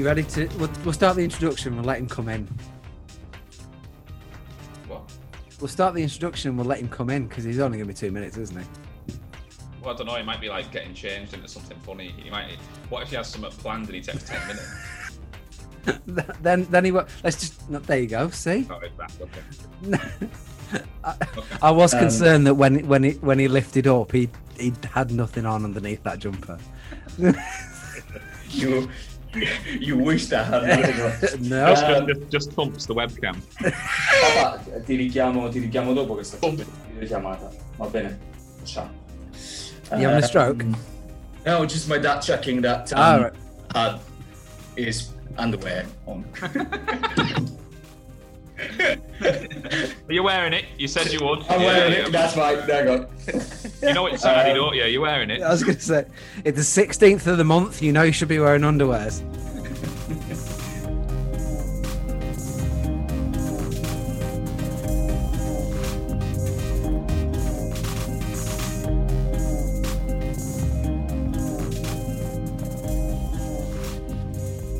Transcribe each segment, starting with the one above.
You ready to? We'll, we'll start the introduction. We'll let him come in. What? We'll start the introduction. We'll let him come in because he's only going to be two minutes, isn't he? Well, I don't know. He might be like getting changed into something funny. He might. What if he has something planned and he takes ten minutes? then, then he. wa- Let's just. no, There you go. See, Oh, it's that. Okay. I, Okay. I was Um, concerned that when when he when he lifted up, he he had nothing on underneath that jumper. You, you wish that had no. Just, Um, just, just thumps the webcam. Papà, ti richiamo, ti richiamo dopo che sto facendo la chiamata. Va bene? Ciao. You having a stroke? Um, No, just my dad checking that Ah, um, right. had his underwear on. Are you wearing it? You said you would. I'm Yeah, wearing it. That's right. There you go. You know it's Saturday, Um, don't you? You're wearing it. I was going to say, it's the sixteenth of the month. You know you should be wearing underwears.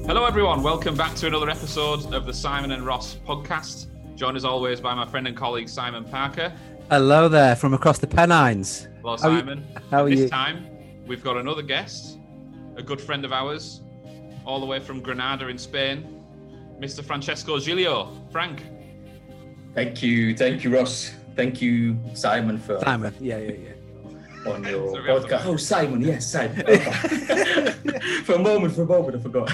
Hello, everyone. Welcome back to another episode of the Simon and Ross podcast. Joined as always by my friend and colleague Simon Parker. Hello there from across the Pennines. Hello, How are you- Simon. how are this you? time, we've got another guest, a good friend of ours, all the way from Granada in Spain, Mr. Francesco Giglio. Frank, Thank you, thank you, Ross. Thank you, Simon, for Simon. Yeah, yeah, yeah. On your So we have to- podcast. Oh, Simon, yes, Simon. for a moment, for a moment, I forgot.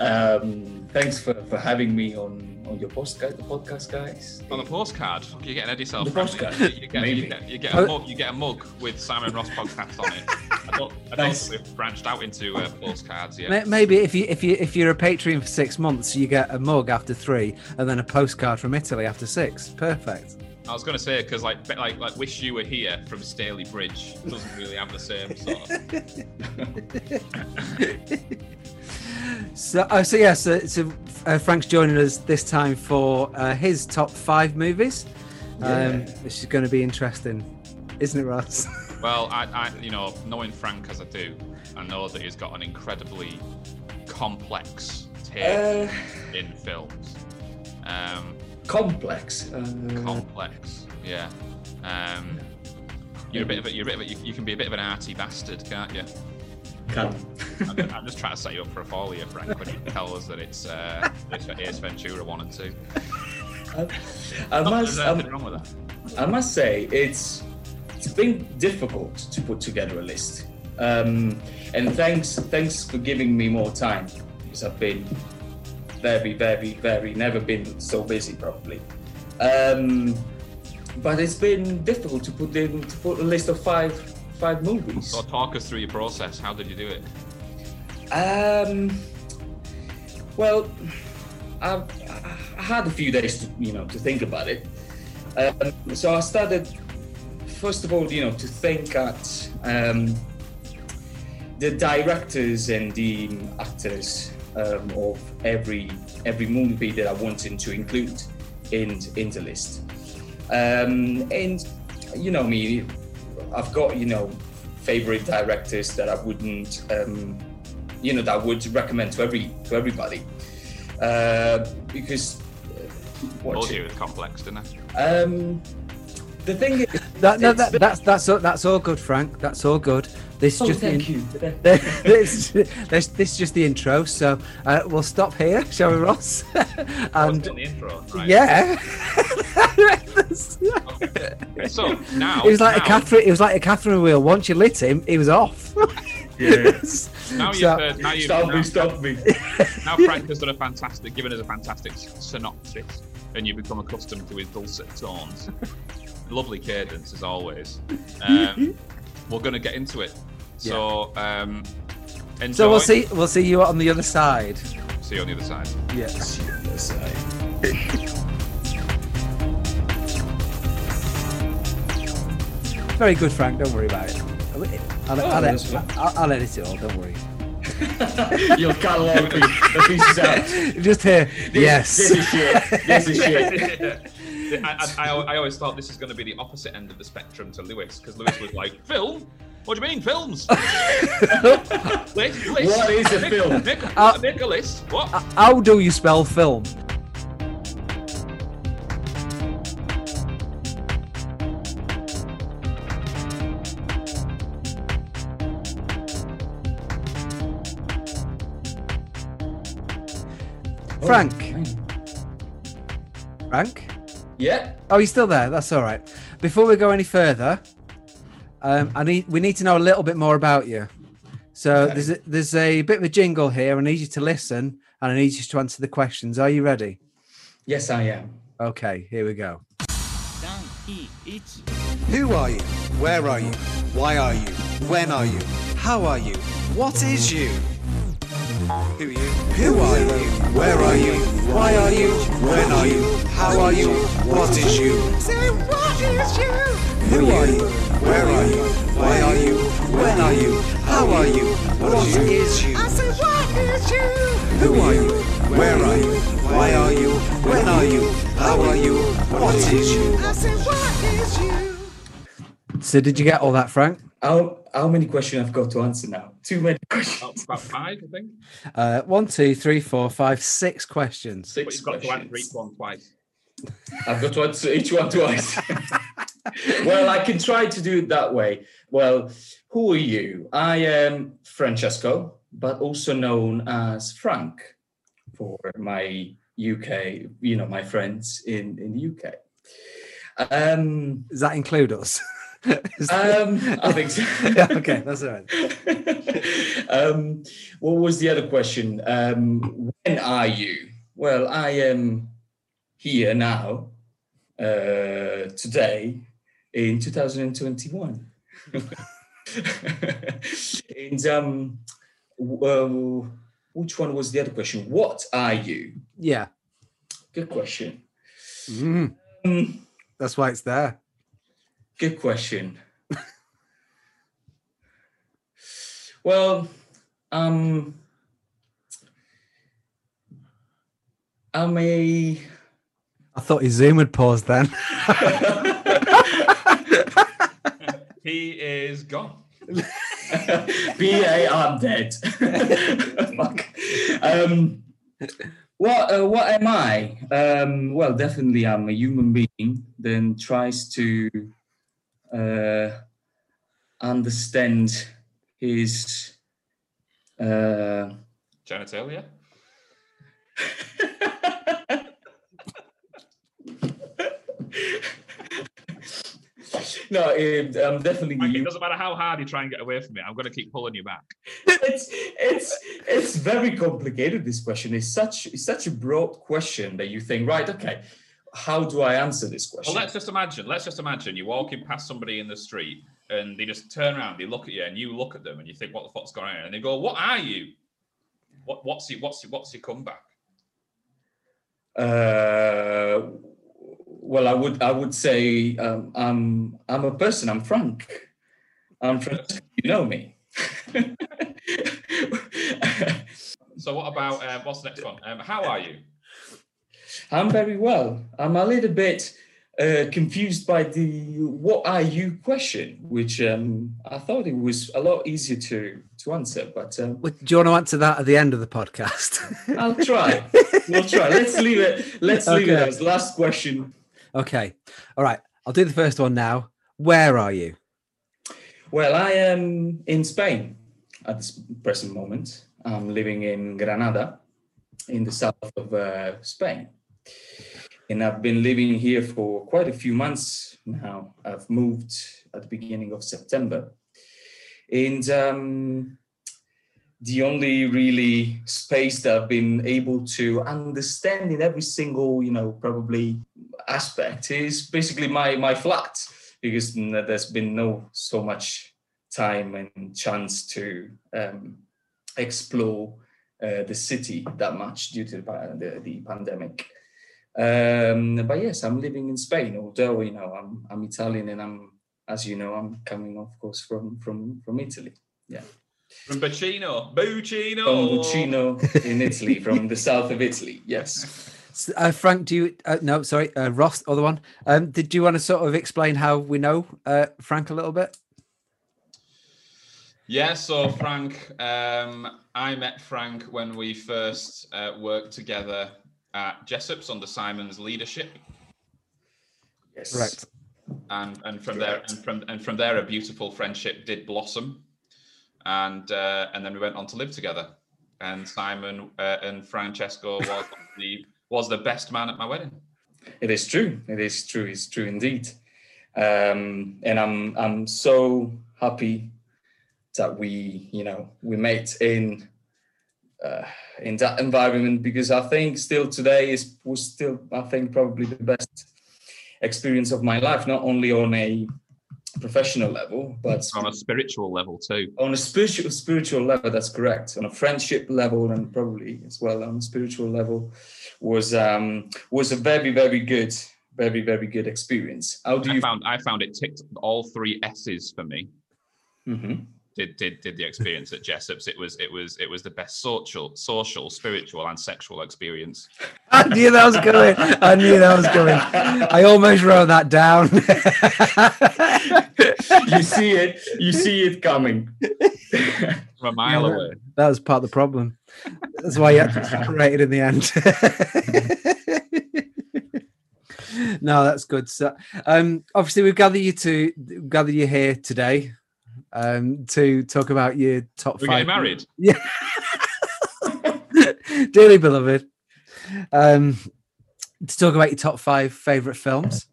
um, thanks for, for having me on on your podcast, the podcast, guys. on the postcard, you're getting ahead of yourself. The postcard? You, you get, Maybe. you, get, you, get a mug, you get a mug with Simon Ross podcast on it. I don't, I don't Nice. think we've branched out into uh, postcards yet. Maybe if you if you if you're a Patreon for six months, you get a mug after three, and then a postcard from Italy after six. Perfect. I was going to say because like like like wish you were here from Stalybridge doesn't really have the same sort. Of, So, oh, so yeah, so, so uh, Frank's joining us this time for uh, his top five movies. Um, Yeah. This is going to be interesting, isn't it, Ross? well, I, I you know knowing Frank as I do, I know that he's got an incredibly complex take Uh, in films. Um, complex. Uh, complex, yeah. Um, you're a bit of a, you're a bit of a, you, you can be a bit of an arty bastard, can't you? can. I'm, I'm just trying to set you up for a fall here, Frank, when you tell us that it's uh, it's Ace Ventura one and two. I, I must. um, wrong with that. I must say it's it's been difficult to put together a list. Um, and thanks thanks for giving me more time because I've been very very very never been so busy probably. Um, but it's been difficult to put in to put a list of five five movies. So talk us through your process. How did you do it? Um, well, I've, I had a few days to you know to think about it. Um, so I started first of all, you know, to think at um, the directors and the actors um, of every every movie that I wanted to include in in the list. Um, and you know me, I've got you know favorite directors that I wouldn't um, you know that I would recommend to every to everybody uh, because uh, Told watch you it. it complex, didn't I? Um, the thing is, That, no, that, that's that's all, that's all good, Frank. That's all good. This oh, just the thank in- you. this, this, this is just the intro, so uh, we'll stop here, shall we, Ross? And it's the intro. Right. yeah, Okay, So now it was like now, a Catherine. It was like a Catherine wheel. Once you lit him, he was off. Yeah. Now you've So- heard. Now you've Stop now, me! Stop me! now Frank has done a fantastic, given us a fantastic synopsis, and you've become accustomed to his dulcet tones. Lovely cadence as always. Um, we're going to get into it. So, um, enjoy. So we'll see. We'll see you on the other side. See you on the other side. Yes. Yes, I- Very good, Frank. Don't worry about it. I'll, I'll, Oh, I'll, that's edit, I'll, I'll edit it all. Don't worry. You'll cut a lot of the the pieces out. Just here. This- yes. This is shit. This is shit. I, I, I, I always thought this is going to be the opposite end of the spectrum to Lewis because Lewis was like, film, What do you mean, films? list, list. What is a Make- film? Make, Uh, make a list. What? How do you spell film? Frank. Frank? Yeah. Oh, he's still there. That's all right. Before we go any further, um, I need we need to know a little bit more about you. So Okay. there's a, there's a bit of a jingle here. I need you to listen, and I need you to answer the questions. Are you ready? Yes, I am. Okay, here we go. Who are you? Where are you? Why are you? When are you? How are you? What is you? Who are you? Who are you? Where are you? Why are you? When are you? How are you? What is you? Say what is you? Who are you? Where are you? Why are you? When are you? How are you? What is you? I say what is you? Who are you? Where are you? Why are you? When are you? How are you? What is you? I say what is you? So did you get all that, Frank? How how many questions I've got to answer now? Too many questions. about five, I think. Uh, one, two, three, four, five, six questions. But Six you've got to answer each one twice. I've got to answer each one twice. well, I can try to do it that way. Well, who are you? I am Francesco, but also known as Frank for my UK, you know, my friends in, in the UK. Um, Does that include us? Um, I think so. yeah, okay, that's all right. um, what was the other question? Um, when are you? Well, I am here now, uh, today, in 2021. and um, w- uh, which one was the other question? What are you? Yeah, Good question. Mm, Um, that's why it's there. Good question. well, um, I'm a. I thought his Zoom had paused then. He is gone. BA, I'm dead. Fuck. Um, what uh, what am I? Um, well, definitely, I'm a human being. Then tries to uh, understand his. Uh, Genitalia. no, it, I'm definitely. Frank, it doesn't matter how hard you try and get away from it. I'm going to keep pulling you back. it's it's it's very complicated. This question is such it's such a broad question that you think, right? Okay, how do I answer this question? Well, let's just imagine. Let's just imagine you're walking past somebody in the street and they just turn around, they look at you, and you look at them, and you think, "What the fuck's going on?" And they go, "What are you? What, what's your what's your, what's your comeback?" Uh, well, I would I would say um, I'm I'm a person. I'm Frank. I'm Frank. You know me. So, what about uh, what's the next one? Um, how are you? I'm very well. I'm a little bit uh, confused by the "What are you?" question, which um, I thought it was a lot easier to to answer, but um, Do you want to answer that at the end of the podcast? I'll try. we'll try. Let's leave it. Let's leave it as last question. okay. All right. I'll do the first one now. Where are you? Well, I am in Spain at this present moment. I'm living in Granada, in the south of uh, Spain. And I've been living here for quite a few months now. I've moved at the beginning of September. And um, the only really space that I've been able to understand in every single, you know, probably aspect is basically my my flat because there's been no so much time and chance to um, explore uh, the city that much due to the, the, the pandemic. Um, but yes, I'm living in Spain, although you know I'm I'm Italian and I'm as you know I'm coming of course from from from Italy. Yeah. From Bacino, Buccino. From Buccino in Italy, from the south of Italy. Yes. Uh, Frank, do you? Uh, no, sorry, uh, Ross, other one. Um, did you want to sort of explain how we know uh, Frank a little bit? Yeah, so Frank, um, I met Frank when we first uh, worked together at Jessop's under Simon's leadership, Yes. Correct. and and from there and from and from there a beautiful friendship did blossom, and uh, and then we went on to live together, and Simon uh, and Francesco was the was the best man at my wedding. It is true. It is true. It's true indeed. Um, and I'm I'm so happy that we you know we met in uh, in that environment because I think still today is was still I think probably the best experience of my life, not only on a professional level but On a spiritual level too. on a spiritual spiritual level that's correct on a friendship level and probably as well on a spiritual level was um was a very very good very very good experience how do I you found I found it ticked all three S's for me. Mhm. Did did did the experience at Jessop's. It was it was it was the best social, social, spiritual, and sexual experience. I knew that was going. I knew that was going. I almost wrote that down. you see it you see it coming From a mile Yeah. away. that was part of the problem. That's why you had to separate it in the end. no, that's good. So, um, obviously, we've gathered you to gather you here today um, to talk about your top We're five. getting married. dearly beloved, um, to talk about your top five favorite films.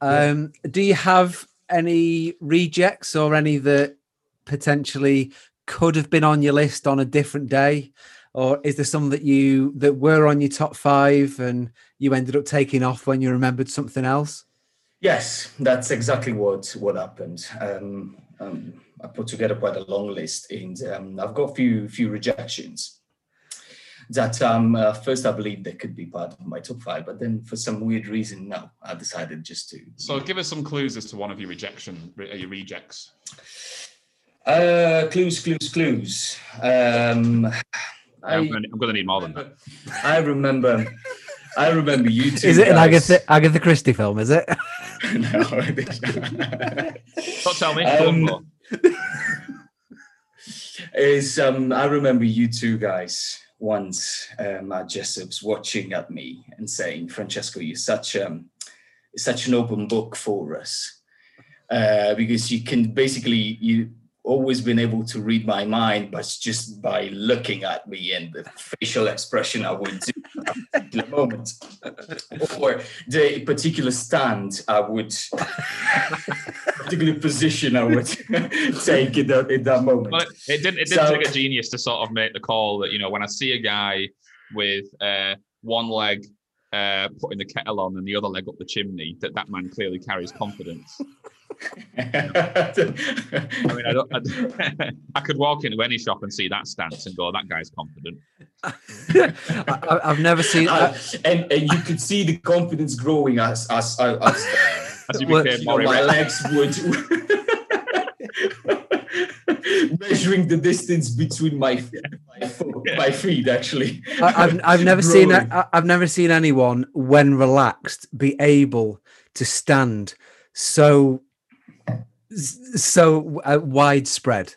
Um, Do you have any rejects or any that potentially could have been on your list on a different day, or is there some that you that were on your top five and you ended up taking off when you remembered something else? yes that's exactly what what happened um, um i put together quite a long list and um, i've got a few few rejections that um uh, first i believe they could be part of my top five but then for some weird reason no i decided just to So give us some clues as to one of your rejection, uh, your rejects. Uh, clues, clues, clues. Um, I, I'm, gonna, I'm gonna need more than that. I remember, I remember you two. Is it an Agatha Agatha Christie film? Is it? no, it is. Don't tell me. Um, on, go is um, I remember you two guys once um, at Jessop's watching at me and saying, "Francesco, you're such um, such an open book for us uh, because you can basically you." Always been able to read my mind but just by looking at me and the facial expression I would do at a particular moment or the particular stand I would particular position I would take in that, in that moment. Well, it, it didn't. It didn't So- take a genius to sort of make the call that you know when I see a guy with uh, one leg uh, putting the kettle on and the other leg up the chimney, that that man clearly carries confidence. I mean, I, don't, I, I could walk into any shop and see that stance and go, "That guy's confident." I, I've never seen. Uh, and, and you could see the confidence growing as as, as, as As you Well, became you know, my legs would measuring the distance between my my, foot, my feet actually. I, I've I've never seen Growing. I, I've never seen anyone when relaxed be able to stand so so uh, widespread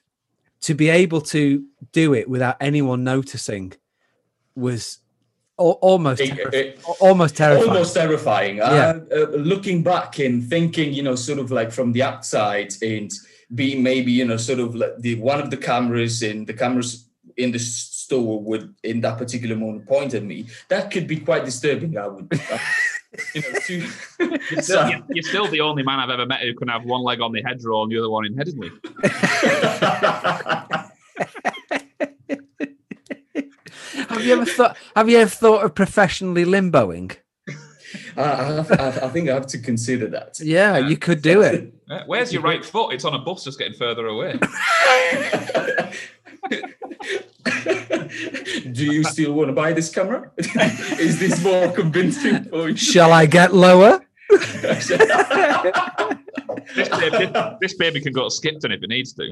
to be able to do it without anyone noticing was al- almost It- terri- it- almost terrifying. almost terrifying. Yeah. Uh, uh, looking back and thinking, you know, sort of like from the outside and being maybe, you know, sort of like the one of the cameras and the cameras in the store would in that particular moment point at me. That could be quite disturbing. I would, you know, to, You're still, you're- you're still the only man I've ever met who can have one leg on the hedgerow and the other one in Headingley. Have you ever thought? Have you ever thought of professionally limboing? I, I, I I think I have to consider that. Yeah, you could do it. Where's your right foot? It's on a bus just getting further away. Do you still want to buy this camera? Is this more convincing for you? Shall I get lower? This baby, this baby can go to Skipton if it needs to.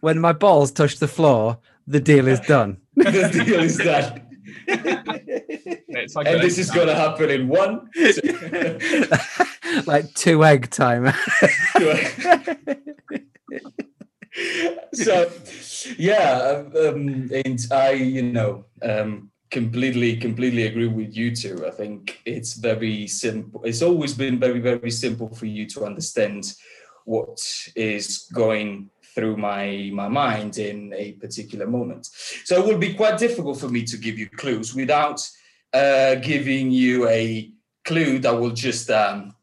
When my balls touch the floor, the deal is done. the deal is that. It's like And this is going to happen in one. like two egg timer. So yeah um, and i you know um, completely completely agree with you two. I think it's very simple it's always been very very simple for you to understand what is going through my my mind in a particular moment. So it would be quite difficult for me to give you clues without uh, giving you a clue that will just um,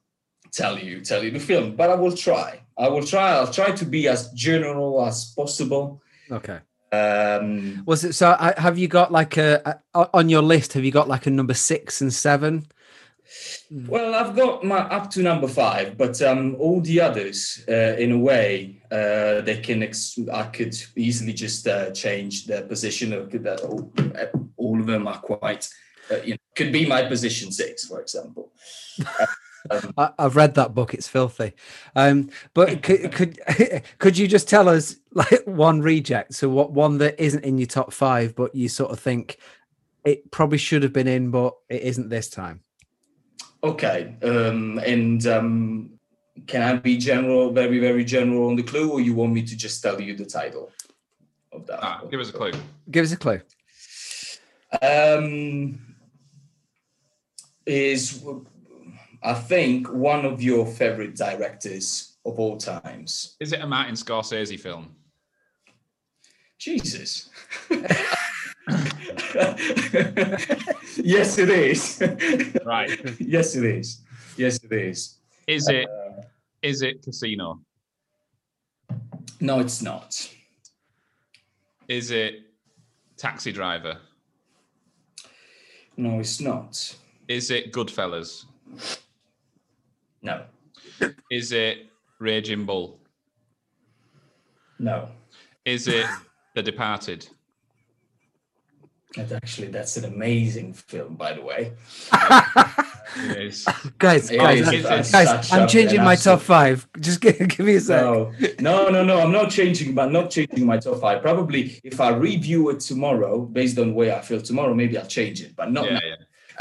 tell you tell you the film but i will try i will try i'll try to be as general as possible okay. um Was it so? uh, Have you got like a, a on your list? Have you got like a number six and seven? well i've got my up to number five but um all the others uh, in a way uh they can ex- i could easily just uh, change their position of that all, all of them are quite uh, you know could be my position six for example I, I've read that book. It's filthy. Um, but could, could could you just tell us like one reject? So what one that isn't in your top five, but you sort of think it probably should have been in, but it isn't this time. Okay, um, and um, can I be general, very, very general on the clue, or you want me to just tell you the title of that? Ah, give us a clue. Give us a clue. Um, is I think one of your favorite directors of all times. Is it a Martin Scorsese film? Jesus. yes, it is. Right. yes, it is. Yes, it is. Is it is it Casino? No, it's not. Is it Taxi Driver? No, it's not. Is it Goodfellas? No, Is it Raging Bull? no. Is it The Departed? And actually, that's an amazing film, by the way. It is. Guys, guys, guys, I'm changing my top five. Just give, give me a sec. No, no, no, no. I'm not changing, but not changing my top five. Probably if I review it tomorrow, based on where I feel tomorrow, maybe I'll change it, but not Yeah, now.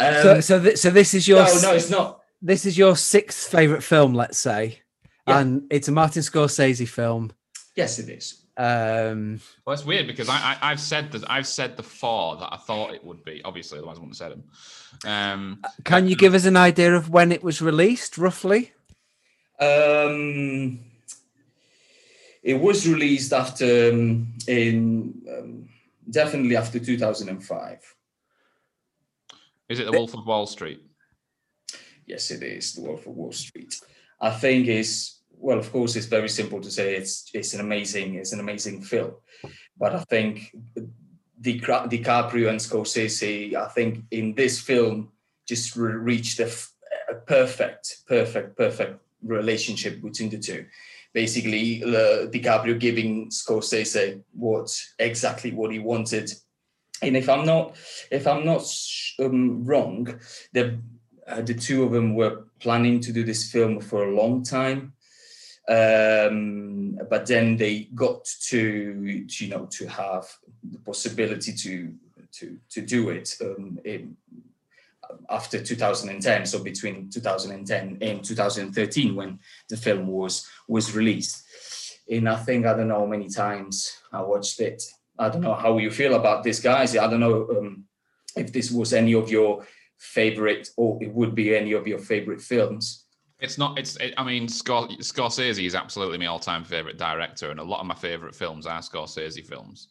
yeah. Um, So, so, th- so this is your no, no, it's not. This is your sixth favorite film, let's say, Yeah. and it's a Martin Scorsese film. Yes, it is. Um, Well, it's weird because I, I I've said that I've said the four that I thought it would be. Obviously, otherwise I wouldn't have said them. Um, can you give us an idea of when it was released, roughly? Um, it was released after um, in um, definitely after 2005. is it The Wolf of Wall Street? Yes, it is The Wolf of Wall Street. I think is well, of course, it's very simple to say it's it's an amazing it's an amazing film, but I think Di- DiCaprio and Scorsese, I think in this film just re- reached a, f- a perfect, perfect, perfect relationship between the two. Basically, uh, DiCaprio giving Scorsese what exactly what he wanted, and if I'm not if I'm not um, wrong, the uh, the two of them were planning to do this film for a long time. Um, but then they got to, to, you know to have the possibility to to to do it um, in, after 2010 so between 2010 and 2013 when the film was was released. And i think i don't know how many times i watched it. I don't know how you feel about this guys. I don't know um, if this was any of your favorite or it would be any of your favorite films It's not. It's. It, I mean, Scor- Scorsese is absolutely my all-time favorite director, and a lot of my favorite films are Scorsese films.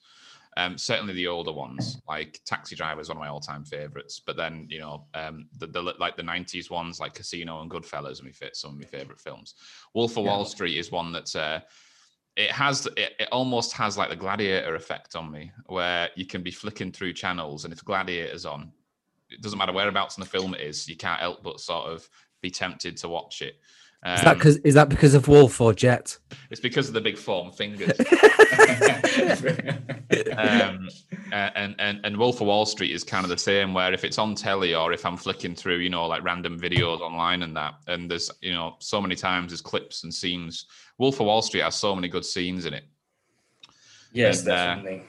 Um, certainly the older ones, like Taxi Driver, is one of my all-time favorites. But then, you know, um, the, the like the '90s ones, like Casino and Goodfellas, are my fit some of my favorite films. Wolf of Yeah. Wall Street is one that's. Uh, it has it, it almost has like the gladiator effect on me where you can be flicking through channels and if gladiator's on it doesn't matter whereabouts in the film it is you can't help but sort of be tempted to watch it Is that Um, because is that because of Wolf or Jet? it's because of the big form fingers um, and, and and Wolf of Wall Street is kind of the same. Where if it's on telly or if I'm flicking through, you know, like random videos online and that, and there's you know so many times there's clips and scenes. Wolf of Wall Street has so many good scenes in it. yes And, uh, definitely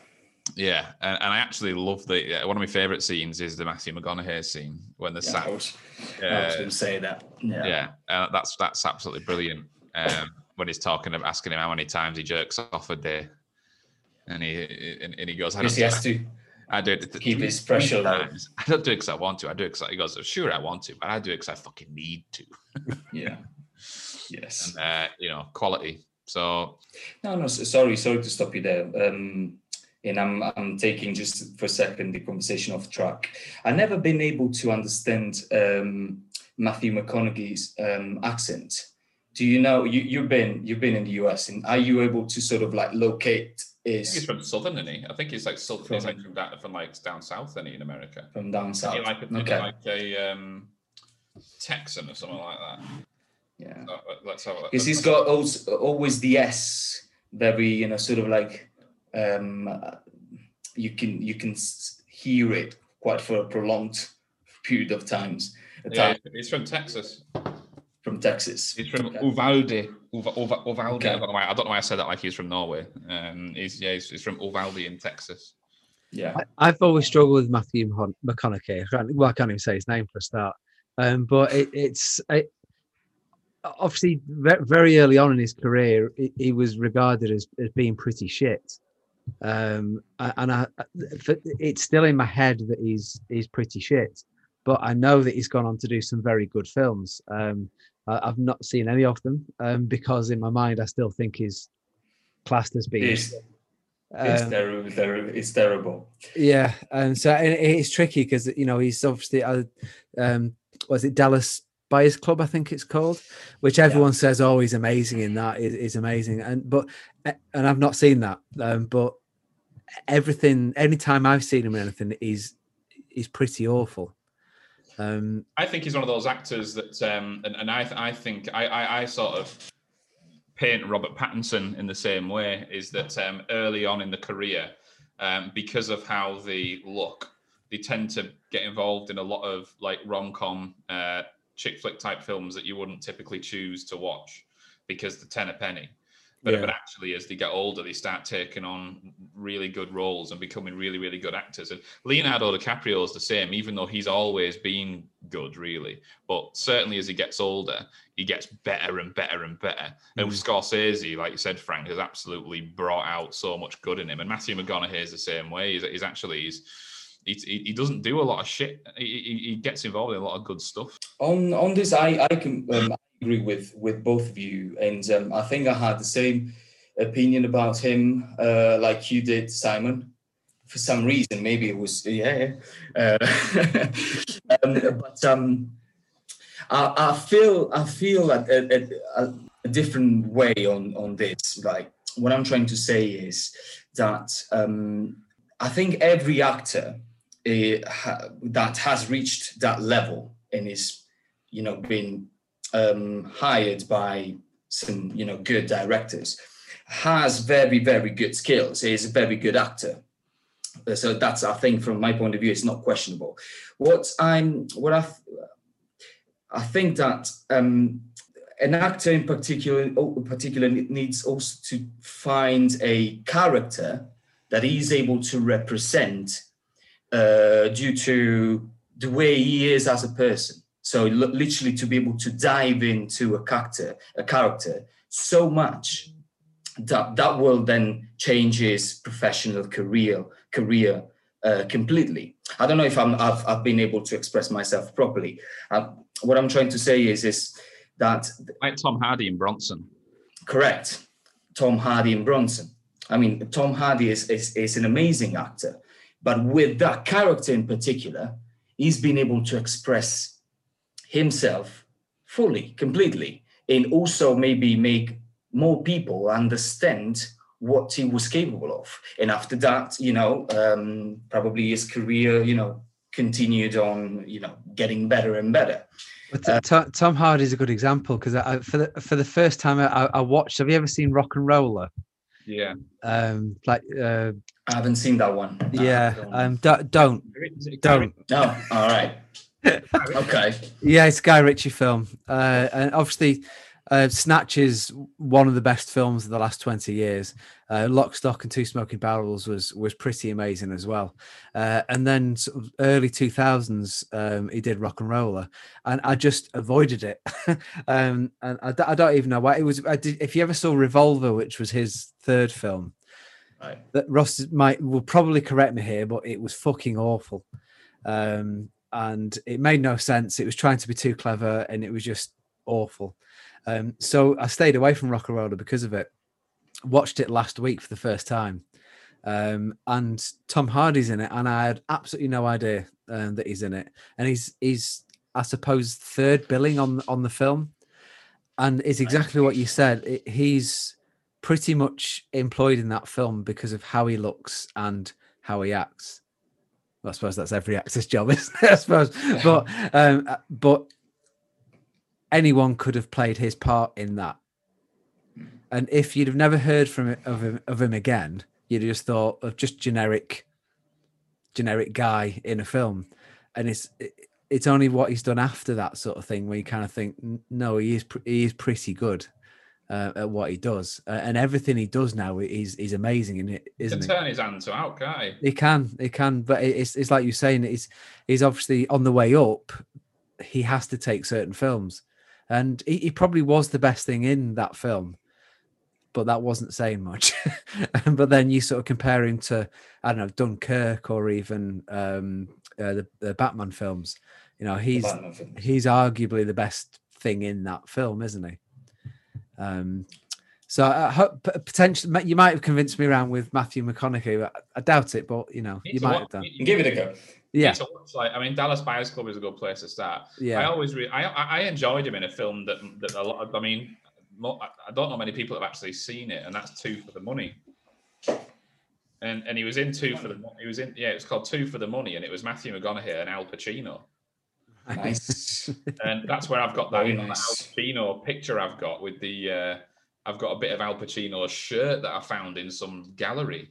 Yeah, and, and I actually love the one of my favorite scenes is the Matthew McConaughey scene when the Yeah, sat. I was, I was Yeah, going to say that. Yeah. yeah, uh, that's that's absolutely brilliant. Um, when he's talking, of asking him how many times he jerks off a day, and he and, and he goes, "I don't, he has to. I do it to keep his pressure low. I don't do it because I want to. I do it because he goes, "Sure, I want to, but I do it because I fucking need to." Yeah. Yes. And uh, you know, quality. So No, no. Sorry, sorry to stop you there. Um, and I'm I'm taking just for a second the conversation off track. I've never been able to understand um, Matthew McConaughey's um, accent. Do you know you you've been you've been in the US and are you able to sort of like locate I think he's his from Southern, isn't he? I think he's like Southern. He's From- like from, down, from like down south, isn't he, in America? from down Isn't he south? like a, Okay. like a um, Texan or something like that. Yeah. So, let- let's have a look. because he's got also, always the S very you know sort of like um uh, you can you can hear it quite for a prolonged period of times a Yeah, time he's from Texas. from Texas. He's from Okay. Uvalde. Uva, Uva, Uvalde. Okay. I, don't know why, I don't know why I said that like he's from Norway. Um, he's yeah, he's, he's from Uvalde in Texas. Yeah, I, I've always struggled with Matthew McConaughey. I can't, well, I can't even say his name for a start. Um, but it, it's it, obviously very early on in his career, he, he was regarded as, as being pretty shit. Um, and I, it's still in my head that he's he's pretty shit. But I know that he's gone on to do some very good films. Um, I, I've not seen any of them um, because in my mind I still think he's classed as being. it's, it's um, terrible. Terrible. It's terrible. yeah, and so it- it's tricky because you know he's obviously uh, um was it Dallas Buyers Club I think it's called, which everyone says oh he's amazing in that is, is amazing and but eh, and I've not seen that um but everything anytime I've seen him in anything is is pretty awful. Um, I think he's one of those actors that, um, and, and I, I think I, I, I sort of paint Robert Pattinson in the same way. Is that um, early on in the career, um, because of how they look, they tend to get involved in a lot of like rom com, uh, chick flick type films that you wouldn't typically choose to watch because they're ten a penny. But, Yeah. but actually, as they get older, they start taking on really good roles and becoming really, really good actors. And Leonardo DiCaprio is the same, even though he's always been good, really. But certainly, as he gets older, he gets better and better and better. And with Scorsese, like you said, Frank, has absolutely brought out so much good in him. And Matthew McConaughey is the same way. He's, he's actually he's he, he he doesn't do a lot of shit. He, he, he gets involved in a lot of good stuff. On on this, I I can um, agree with with both of you, and um, I think I had the same opinion about him, uh, like you did, Simon. For some reason, maybe it was yeah. Uh, um, but um, I, I feel I feel a, a, a, a different way on on this. Like what I'm trying to say is that um, I think every actor eh, ha- that has reached that level and is you know been um, hired by some you know good directors has very very good skills. Is a very good actor. So that's i think from my point of view it's not questionable. What i'm what i i think that um an actor in particular in particular needs also to find a character that he's able to represent uh, due to the way he is as a person. So li- literally to be able to dive into a character, a character so much that that will then change his professional career career uh, completely. I don't know if I'm I've, I've been able to express myself properly. Uh, what I'm trying to say is is that Like Tom Hardy and Bronson. correct tom hardy and bronson i mean tom hardy is, is, is an amazing actor but with that character in particular he's been able to express himself fully completely and also maybe make more people understand what he was capable of and after that you know um, probably his career you know continued on you know getting better and better But uh, Tom, Tom Hardy is a good example because I, I, for the for the first time I, I watched. Have you ever seen RocknRolla? Yeah. Um, like uh, i haven't seen that one No, I yeah. don't. Um, do, don't don't. no all right okay Yeah, it's a Guy Ritchie film, uh, and obviously, Uh, Snatch is one of the best films of the last twenty years. Uh, Lock, Stock, and Two Smoking Barrels was was pretty amazing as well. Uh, and then sort of early two thousands, um, he did RocknRolla, and I just avoided it. um, and I don't even know why it was. I did, if you ever saw Revolver, which was his third film, Right. that Ross might will probably correct me here, but it was fucking awful. Um, and it made no sense. It was trying to be too clever, and it was just awful. Um, so I stayed away from RocknRolla because of it. Watched it last week for the first time, um, and Tom Hardy's in it, and I had absolutely no idea um, that he's in it. And he's he's I suppose third billing on on the film, and it's exactly what you said. It, he's pretty much employed in that film because of how he looks and how he acts. I suppose that's every actor's job, isn't it? I suppose, but um, uh, but anyone could have played his part in that. And if you'd have never heard from of him of him again, you'd have just thought of just generic, generic guy in a film, and it's it's only what he's done after that sort of thing where you kind of think, no, he is he is pretty good uh, at what he does, uh, and everything he does now, is he's amazing in it, He isn't can he? turn his hand to out, guy. He can, he can, but it's it's like you're saying, he's he's obviously on the way up. He has to take certain films, and he, he probably was the best thing in that film, but that wasn't saying much. but then you sort of compare him to I don't know Dunkirk or even um, uh, the, the Batman films. You know, he's he's arguably the best thing in that film, isn't he? Um, so I hope potentially you might have convinced me around with Matthew McConaughey, but I doubt it. But you know, Need you might watch- have done. you- Give it a go. Yeah, need watch, like, I mean, Dallas Buyers Club is a good place to start. Yeah. I always, re- I, I I enjoyed him in a film that that a lot. Of, I mean, I I don't know many people have actually seen it, and that's Two for the Money. And and he was in Two for the Mo- he was in yeah, it was called Two for the Money, and it was Matthew McConaughey and Al Pacino, Nice. and that's where I've got that, Very you know, that nice. Al Pacino picture I've got with the. Uh, I've got a bit of Al Pacino's shirt that I found in some gallery.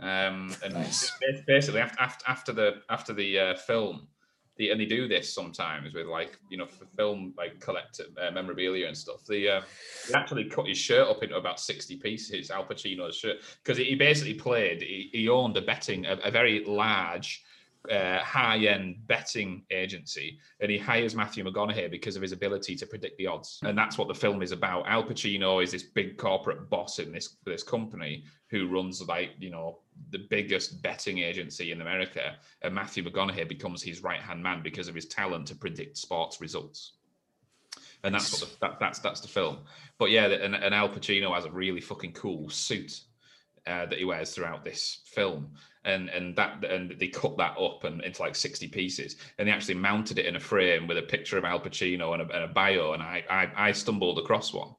Um, and Nice. basically after after, after the after the uh, film, the, and they do this sometimes with like you know for film like collect uh, memorabilia and stuff. They, uh, they actually cut his shirt up into about sixty pieces. Al Pacino's shirt because he basically played. He, he owned a betting a, a very large. Uh, high-end betting agency, and he hires Matthew McConaughey because of his ability to predict the odds, and that's what the film is about. Al Pacino is this big corporate boss in this this company who runs like you know the biggest betting agency in America, and Matthew McConaughey becomes his right hand man because of his talent to predict sports results. And that's what the, that, that's that's the film. But yeah, and, and Al Pacino has a really fucking cool suit uh, that he wears throughout this film, and and that and they cut that up and into like sixty pieces, and they actually mounted it in a frame with a picture of Al Pacino and a, and a bio, and I, I I stumbled across one,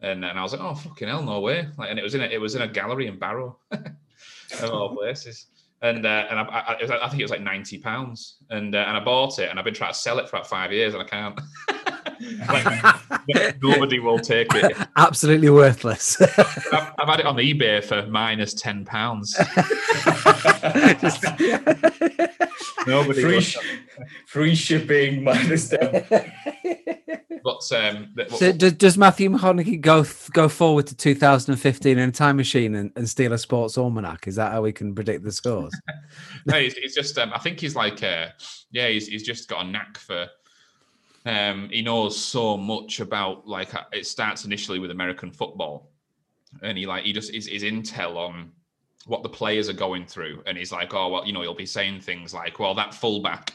and and I was like, oh fucking hell, no way! Like, and it was in a it was in a gallery in Barrow, of all places. And uh, and I, I, I think it was like ninety pounds, and uh, and I bought it, and I've been trying to sell it for about five years, and I can't. like, nobody will take it. absolutely worthless. I've, I've had it on eBay for minus ten pounds. Just- Nobody. free, sh- free shipping minus that. But um, th- so does, does Matthew McConaughey go go forward to 2015 in a time machine and, and steal a sports almanac? Is that how we can predict the scores? no, he's, he's just. Um, I think he's like. Uh, yeah, he's, he's just got a knack for. Um, he knows so much about like uh, it starts initially with American football, and he like he just is his intel on what the players are going through, and he's like, oh well, you know, he'll be saying things like, well, that fullback,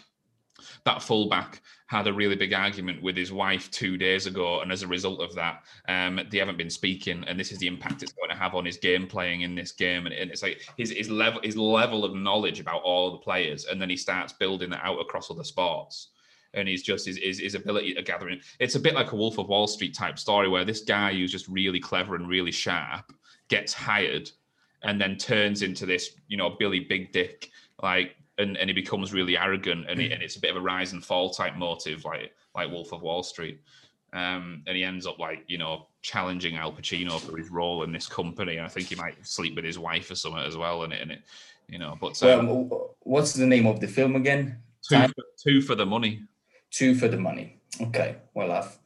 that fullback had a really big argument with his wife two days ago, and as a result of that, um, they haven't been speaking, and this is the impact it's going to have on his game playing in this game, and, and it's like his his level his level of knowledge about all the players, and then he starts building that out across other sports. And he's just his, his his ability to gather in. It's a bit like a Wolf of Wall Street type story where this guy who's just really clever and really sharp gets hired and then turns into this, you know, Billy Big Dick, like, and, and he becomes really arrogant, and, it, and it's a bit of a rise and fall type motive, like like Wolf of Wall Street. Um, and he ends up like, you know, challenging Al Pacino for his role in this company. And I think he might sleep with his wife or something as well. And it, and it you know, but um, Well, what's the name of the film again? two, for, two for the money. Two for the money. Okay. Well, I've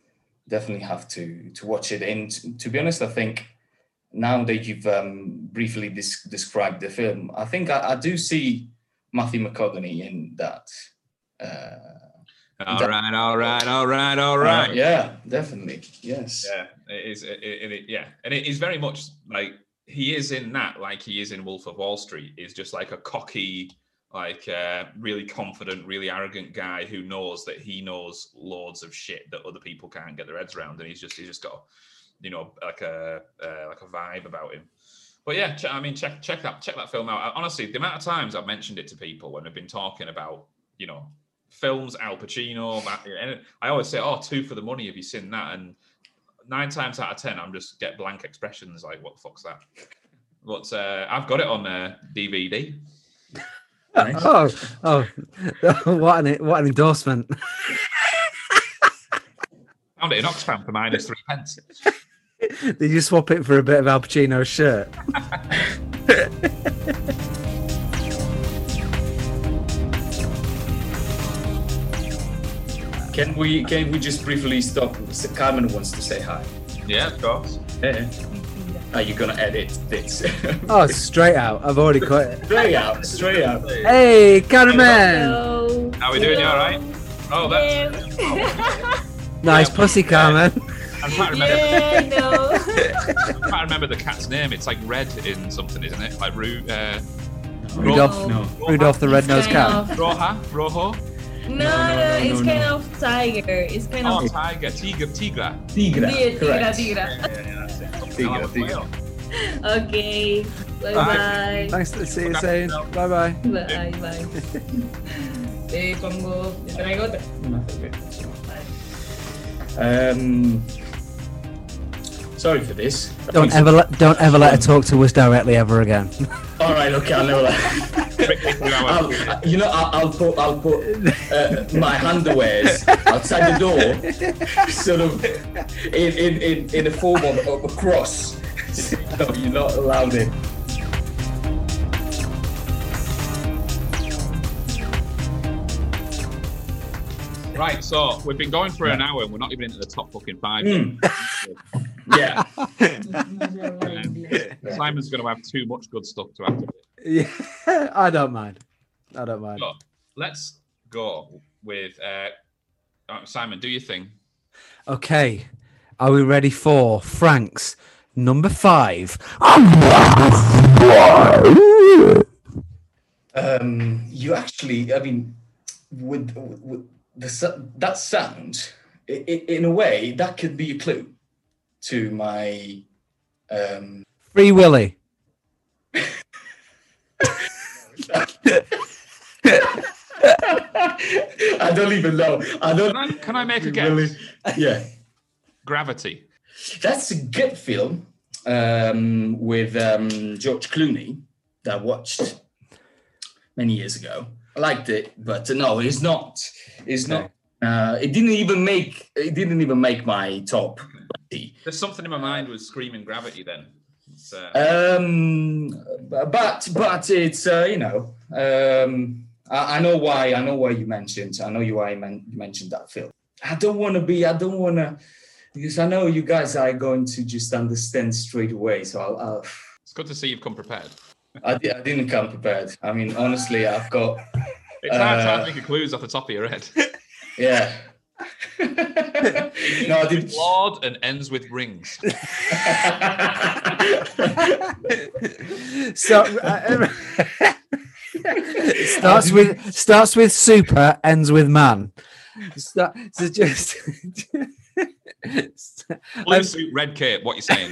definitely have to to watch it. And to be honest, I think now that you've um, briefly dis- described the film, I think I, I do see Matthew McConaughey in that. Uh, All right, all right, all right, all right. uh, yeah, definitely. Yes. Yeah, it is. It, it, it- yeah, and it is very much like he is in that, like he is in Wolf of Wall Street. Is just like a cocky, like uh, really confident, really arrogant guy who knows that he knows loads of shit that other people can't get their heads around, and he's just he's just got, you know, like a uh, like a vibe about him. But yeah, ch- I mean, check check that check that film out. Honestly, the amount of times I've mentioned it to people when I've been talking about, you know, films, Al Pacino. I always say, "Oh, two for the money." Have you seen that? And nine times out of ten, I'm just get blank expressions like, "What the fuck's that?" But uh, I've got it on uh, DVD. Nice. Oh, oh, what an what an endorsement! Found it in Oxfam for minus three pence. Did you swap it for a bit of Al Pacino's shirt? Can we can we just briefly stop? So Carmen wants to say hi. Yeah, of course. Eh? Are you gonna edit this? Oh, straight out. I've already cut it. straight out, straight out. Hey, Carmen! Hello. How are we doing? You all right? Oh, that's. Yeah. Nice Yeah. pussy, Carmen. I'm trying to remember. yeah, no. I'm trying to remember the cat's name. It's like red in something, isn't it? Like Ru, uh, Rudolph, No. Rudolph the red-nosed kind cat. of- Roja, Rojo. No, no, no, it's no, kind no. of tiger. It's kind Oh, of tiger, tiger, tigra. Tigra. Tigra, tigra, correct. tigra. Tigra, tigra. Okay. Bye Bye. bye. Thanks to see you saying. Bye bye. Bye bye. Te pongo. Te traigo otra. Una. Um, sorry for this. Don't ever let don't ever let her talk to us directly ever again. All right, okay, I'll never. Quickly I'll, you know, I'll, I'll put I'll put uh, my underwears outside the door, sort of in in in, in a form of, of a cross. no, you're not allowed in. Right, so we've been going for an hour and we're not even into the top fucking five. Mm. Yeah. Simon's going to have too much good stuff to have to yeah, I don't mind. I don't mind. So let's go with uh, uh, Simon. Do your thing. Okay, are we ready for Frank's number five? Um, you actually, I mean, with, with the that sound, i i in a way, that could be a clue to my. Um, Free Willy. I don't even know. I don't Can I, can I make a guess? really. Yeah, Gravity. that's a good film um, with um, George Clooney that I watched many years ago. I liked it, but uh, no, it's not. It's not. Uh, it didn't even make. It didn't even make my top. 20. There's something in my mind with screaming gravity. Then. It's, uh, Um, but but it's uh, you know um, I, I know why I know why you mentioned I know you why you, men- you mentioned that film. I don't want to be I don't want to because I know you guys are going to just understand straight away. So I'll, I'll it's good to see you've come prepared. I, di- I didn't come prepared. I mean honestly I've got It's hard to Uh, have think of clues off the top of your head. yeah. no, I didn't. Lord and ends with rings. So uh, it starts with starts with super, ends with man. Start, so just Blue suit, red cape. What you saying?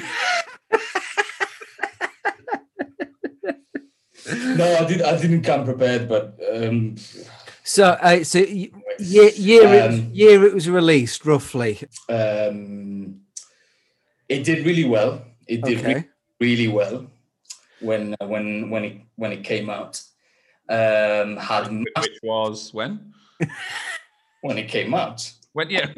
no, I did. I didn't come prepared, but um, so uh, so y- year year it, Um, year it was released roughly. um, it did really well. It did Okay. re- really well when uh, when when it when it came out. Um, had Which was when? when it came out. When? Yeah.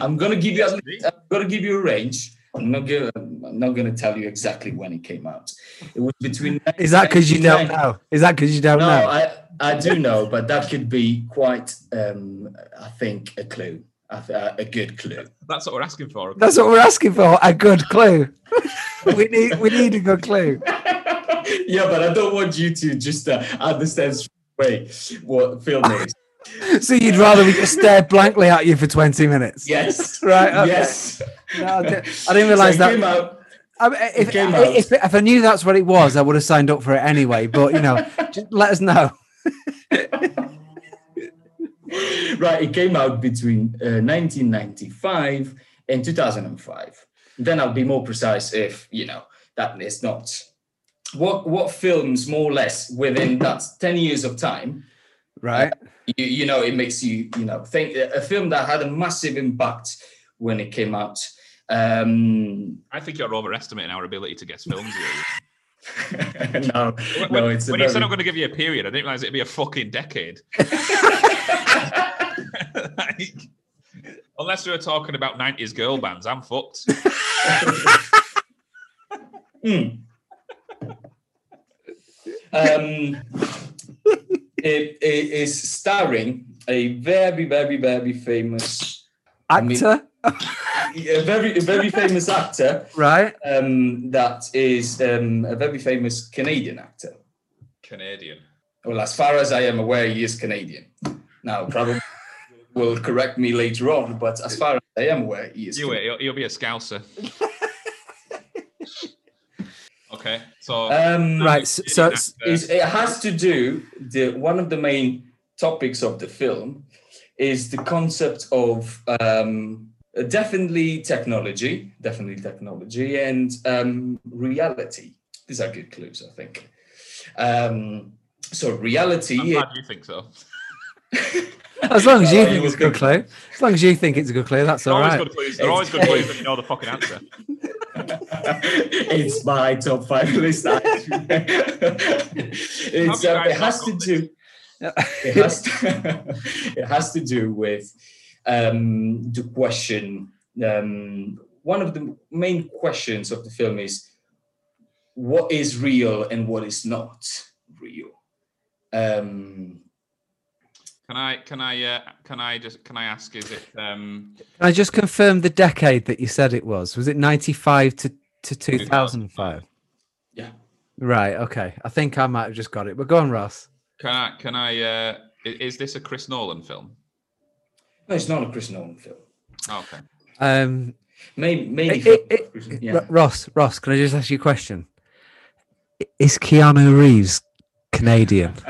I'm gonna give you. I'm gonna give you a range. I'm not gonna. I'm not gonna tell you exactly when it came out. It was between. Is that because you don't know? Is that because you don't No, know? I I do know, but that could be quite. Um, I think a clue. a, a- a good clue. That's what we're asking for. That's what we're asking for. A good clue. we need we need a good clue. yeah, but I don't want you to just uh, understand straight away what film is. So you'd rather we just stare blankly at you for 20 minutes? Yes. Right, okay. Yes. No, I didn't realise So that. came out- I mean, if, came out. if, if I knew that's what it was, I would have signed up for it anyway. But you know, just let us know. right, it came out between uh, 1995 and 2005. Then I'll be more precise if you know that is not what what films more or less within that 10 years of time. Right. You, you know, it makes you you know think a film that had a massive impact when it came out. Um, I think you're overestimating our ability to guess films. No, When, no, it's when you said I'm going to give you a period, I didn't realize it'd be a fucking decade. Like, unless we were talking about 90s girl bands, I'm fucked. Mm. um, it, it is starring a very, very, very famous, mean- Actor. a very, a very famous actor right. um, that is um, a very famous Canadian actor. Canadian. Well, as far as I am aware, he is Canadian. Now, probably will correct me later on, but as far as I am aware, he is. You wait, he'll, he'll be a scouser. okay, so Um, Right. So, so it's- it has to do the one of the main topics of the film is the concept of um, definitely technology, definitely technology, and um, reality. These are good clues, I think. Um, so reality. I'm glad you think so. as long as you think you it's a good clue, as long as you think it's a good clue, that's They're all always good clues. They're always good clues when you know the fucking answer. it's my top five list. actually. it's, um, it has not to got do. it has to, it has to do with um, the question. Um, one of the main questions of the film is what is real and what is not real. Um, Can I? Can I? Uh, can I just? Can I ask? Is it? Um, Can I just confirm the decade that you said it was? Was it 95 to, to 2005? yeah. Right. Okay. I think I might have just got it. But go on, Ross. Can I? Can I? Uh, is this a Chris Nolan film? No, it's not a Chris Nolan film. Oh, okay. Um, Maybe, maybe It- it- Chris- R- yeah. Ross, Ross, can I just ask you a question? Is Keanu Reeves Canadian?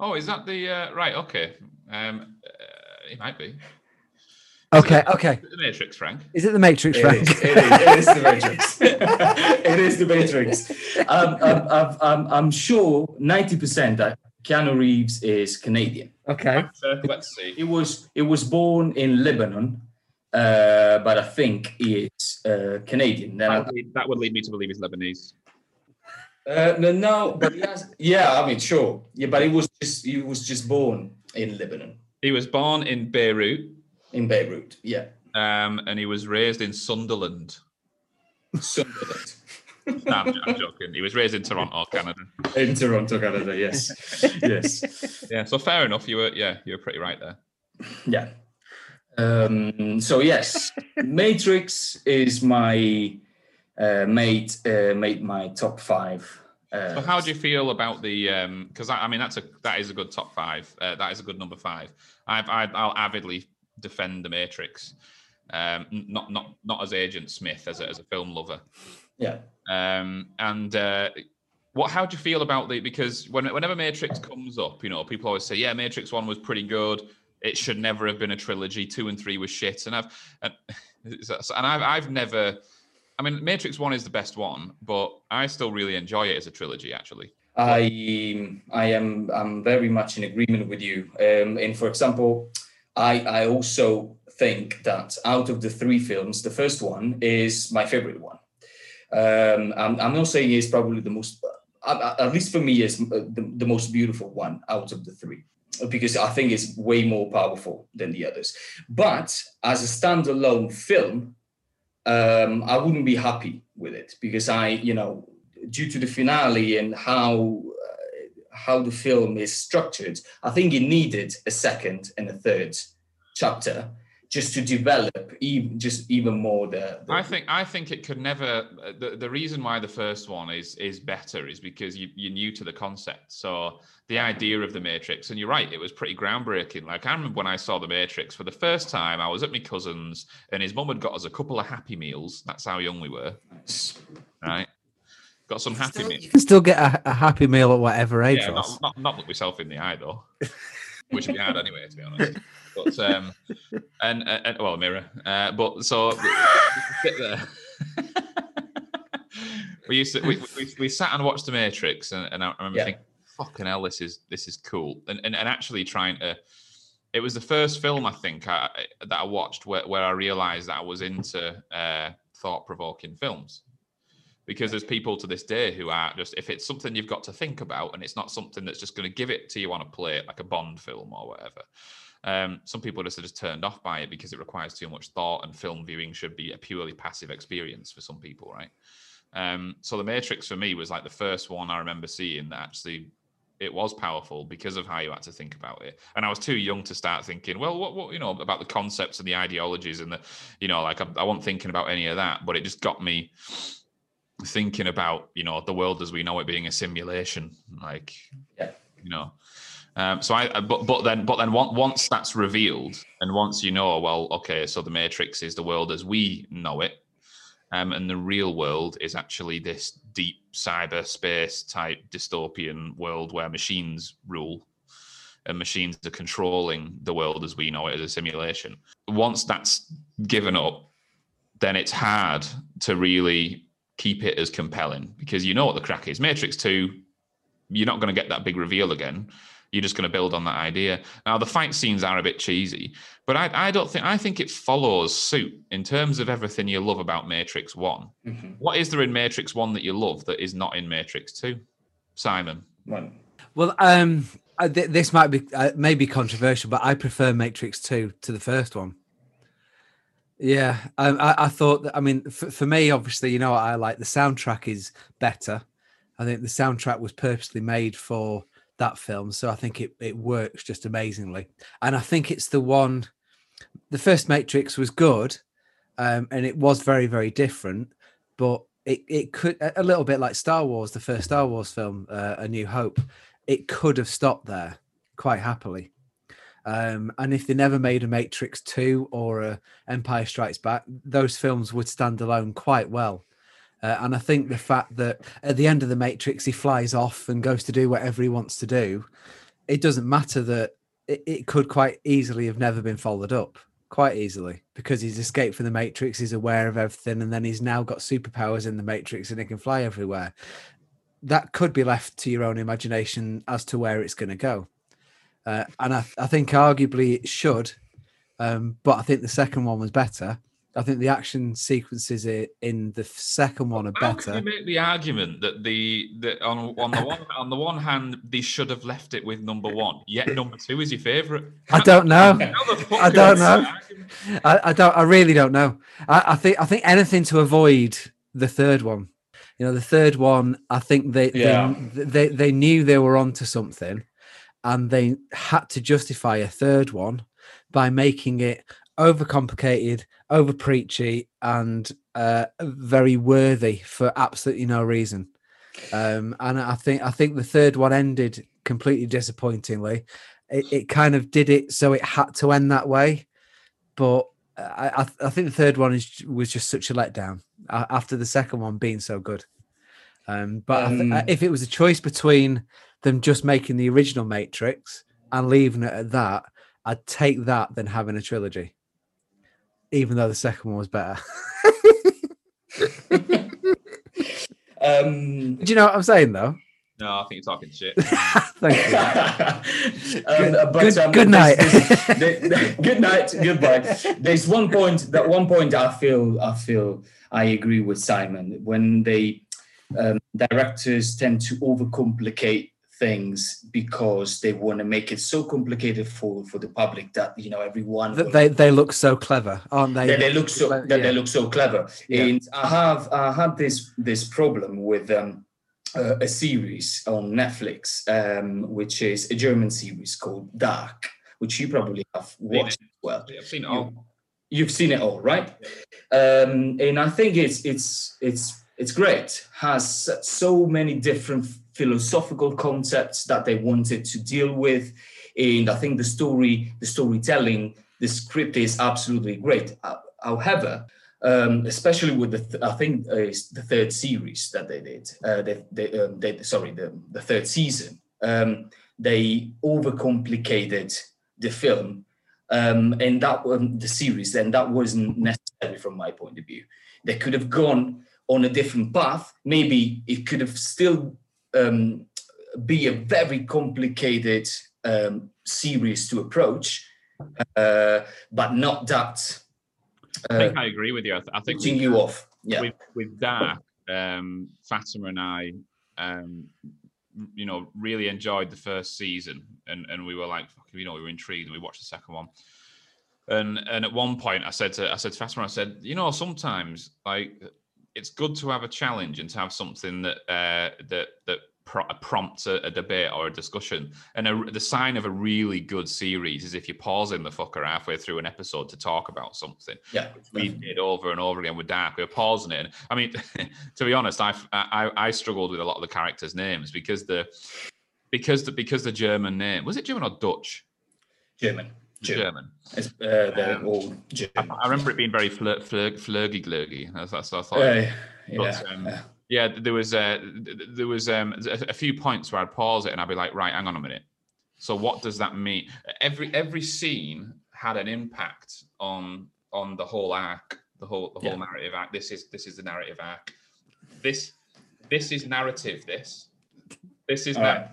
Oh, is that the uh, right? Okay. Um, uh, it might be. Okay. Okay. The Matrix, Frank. Is it the Matrix, Frank? is, it is, it is the Matrix. it is the Matrix. Um, I'm, I'm, I'm, I'm sure 90% that Keanu Reeves is Canadian. Okay. Let's see. He was, he was born in Lebanon, uh, but I think he is uh, Canadian. Then That I- would, lead, that would lead me to believe he's Lebanese. uh, no, no, but he has, yeah, I mean, sure. Yeah, but he was just, he was just born in Lebanon, He was born in Beirut, in Beirut. Yeah. um, and he was raised in Sunderland. Sunderland. No, I'm, I'm joking. He was raised in Toronto, Canada. in Toronto, Canada. Yes. yes. Yeah, so fair enough. You were, yeah, you were pretty right there. Yeah. Um, so yes, Matrix is my uh, made uh, made my top five. Uh, So how do you feel about the? Because I, I mean, that's a that is a good top five. Uh, that is a good number five. I've, I, I'll avidly defend the Matrix. Um, not not not as Agent Smith as a, as a film lover. yeah. Um, and uh, what? How do you feel about the? Because when, whenever Matrix comes up, you know, people always say, "Yeah, Matrix One was pretty good. It should never have been a trilogy. Two and three was shit." And I've and, and I've I've never. I mean, Matrix One is the best one, but I still really enjoy it as a trilogy. Actually, I I am I'm very much in agreement with you. Um, and for example, I I also think that out of the three films, the first one is my favorite one. Um, I'm, I'm not saying it's probably the most, uh, at least for me, is the, the most beautiful one out of the three because I think it's way more powerful than the others. But as a standalone film, um, I wouldn't be happy with it because I, you know, due to the finale and how uh, how the film is structured, I think it needed a second and a third chapter just to develop even just even more the, the I think I think it could never. The, the reason why the first one is is better is because you, you're new to the concept. So the idea of the Matrix, and you're right, it was pretty groundbreaking. Like I remember when I saw the Matrix for the first time, I was at my cousin's, and his mum had got us a couple of Happy Meals. That's how young we were, right? Got some Happy Still- Meals. you can still get a, a happy meal at whatever age. Yeah, not, not, not look myself in the eye though, which be hard anyway, to be honest. But um, and, and, well, mirror. Uh, but so we, we sit there. we used to we, we, we sat and watched The Matrix, and, and I remember Yeah. thinking, "Fucking hell, this is this is cool," and and, and actually trying to. It was the first film I think I, that I watched where, where I realized that I was into uh, thought provoking films because there's people to this day who are just if it's something you've got to think about and it's not something that's just going to give it to you on a plate like a bond film or whatever um, some people just are just turned off by it because it requires too much thought and film viewing should be a purely passive experience for some people right? Um, so the matrix for me was like the first one i remember seeing that actually it was powerful because of how you had to think about it. And i was too young to start thinking well what, what you know about the concepts and the ideologies and the you know like I, I wasn't thinking about any of that but it just got me thinking about you know the world as we know it being a simulation like Yeah. you know um so i but but then but then on- once that's revealed and once you know well okay so the matrix is the world as we know it um and the real world is actually this deep cyberspace type dystopian world where machines rule and machines are controlling the world as we know it as a simulation once that's given up then it's hard to really keep it as compelling because you know what the crack is. Matrix 2, you're not going to get that big reveal again. You're just going to build on that idea. Now the fight scenes are a bit cheesy, but I, I don't think I think it follows suit in terms of everything you love about Matrix One. Mhm. What is there in Matrix One that you love that is not in Matrix Two? Simon, Well, Well, um, I- th- this might be uh, maybe controversial, but I prefer Matrix Two to the first one. Yeah, um, I, I thought that. I mean, for, for me, obviously, you know I like. The soundtrack is better. I think the soundtrack was purposely made for that film, so I think it it works just amazingly. And I think it's the one. The first Matrix was good, um, and it was very very different, but it it could a a little bit like Star Wars, the first Star Wars film, uh, A New Hope. It could have stopped there quite happily. Um, and if they never made a Matrix 2 or a Empire Strikes Back, those films would stand alone quite well. Uh, and I think the fact that at the end of the Matrix, he flies off and goes to do whatever he wants to do, it doesn't matter that it, it could quite easily have never been followed up, quite easily, because he's escaped from the Matrix, he's aware of everything, and then he's now got superpowers in the Matrix and he can fly everywhere. That could be left to your own imagination as to where it's going to go. Uh, and I, I think arguably it should, um, but I think the second one was better. I think the action sequences i- in the second one are how can better. you make the argument that the that on on the one on the one hand they should have left it with number one, yet number two is your favourite? I don't know. How the fuck I don't know. make that argument? I, I don't. I really don't know. I, I think. I think anything to avoid the third one. You know, the third one. I think they Yeah. they, they they knew they were onto something, and they had to justify a third one by making it overcomplicated, over preachy, and uh, very worthy for absolutely no reason. Um, and I think I think the third one ended completely disappointingly. It, it kind of did it so it had to end that way, but I, I, I think the third one is was just such a letdown after the second one being so good. Um, but I th- Um, if it was a choice between them just making the original Matrix and leaving it at that, I'd take that than having a trilogy, even though the second one was better. um, Do you know what I'm saying, though? No, I think you're talking shit. Thank you. um, Good- but, good- um, good night. there's- there- there- good night. Goodbye. There's one point. That one point I feel. I feel. I agree with Simon when they um, directors tend to overcomplicate things because they want to make it so complicated for for the public that you know everyone Th- will- they they look so clever, aren't they? that they look so that yeah. they look so clever. Yeah. And I have I had this this problem with um, uh, a series on Netflix, um, which is a German series called Dark, which you probably have watched as well. I've seen it all. You've seen it all, right? Um, and I think it's it's it's it's great. Has so many different philosophical concepts that they wanted to deal with, and I think the story, the storytelling, the script is absolutely great. Uh, However, um, especially with the th- I think uh, the third series that they did. Uh, they, they, um, they, sorry, the, the third season. Um, they overcomplicated the film um, and that um, the series, and that wasn't necessary from my point of view. They could have gone on a different path. Maybe it could have still um, be a very complicated um, series to approach, uh, but not that I uh, think I agree with you. I, th- I think putting you off. Yeah. with, with Dark, um, Fatima and I, um, you know, really enjoyed the first season, and and we were like, you know, we were intrigued, and we watched the second one. And and at one point, I said to I said to Fatima, I said, you know, sometimes like it's good to have a challenge and to have something that uh, that that pro- prompts a, a debate or a discussion. And a, the sign of a really good series is if you're pausing the fucker halfway through an episode to talk about something Yeah. we did over and over again with Dark. We were pausing it. I mean, to be honest, I, I I struggled with a lot of the characters' names because the because the because the German name was it German or Dutch? German. German. German. It's, uh, they're Um, all I. I remember it being very flir, flir, flirgy glurgy. That's, that's what I thought. Uh, yeah. But, um, yeah. yeah, there was uh, th- th- there was um, a, a few points where I'd pause it and I'd be like, right, hang on a minute. So what does that mean? Every every scene had an impact on on the whole arc, the whole the whole Yeah. narrative arc. This is this is the narrative arc. This this is narrative. This this is All right.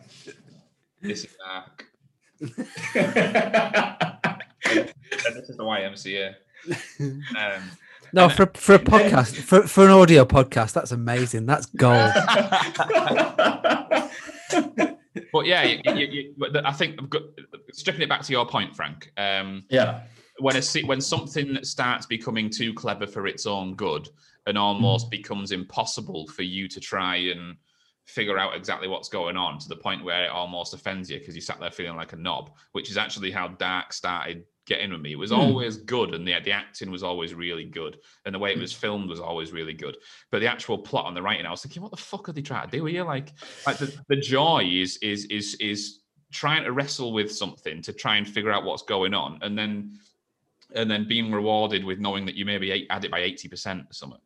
this is arc. And this is the YMCA. Um, No, for for a podcast, for, for an audio podcast, that's amazing. That's gold. but yeah, you, you, you, but the- I think I've stripping it back to your point, Frank. Um, yeah. when a when something starts becoming too clever for its own good and almost becomes impossible for you to try and figure out exactly what's going on to the point where it almost offends you because you sat there feeling like a knob, which is actually how Dark started getting with me. It was hmm. always good and the, the acting was always really good and the way it hmm. was filmed was always really good. But the actual plot on the writing, I was thinking, what the fuck are they trying to do here? Like, like the, the joy is is is is trying to wrestle with something to try and figure out what's going on and then and then being rewarded with knowing that you maybe add it by 80% or something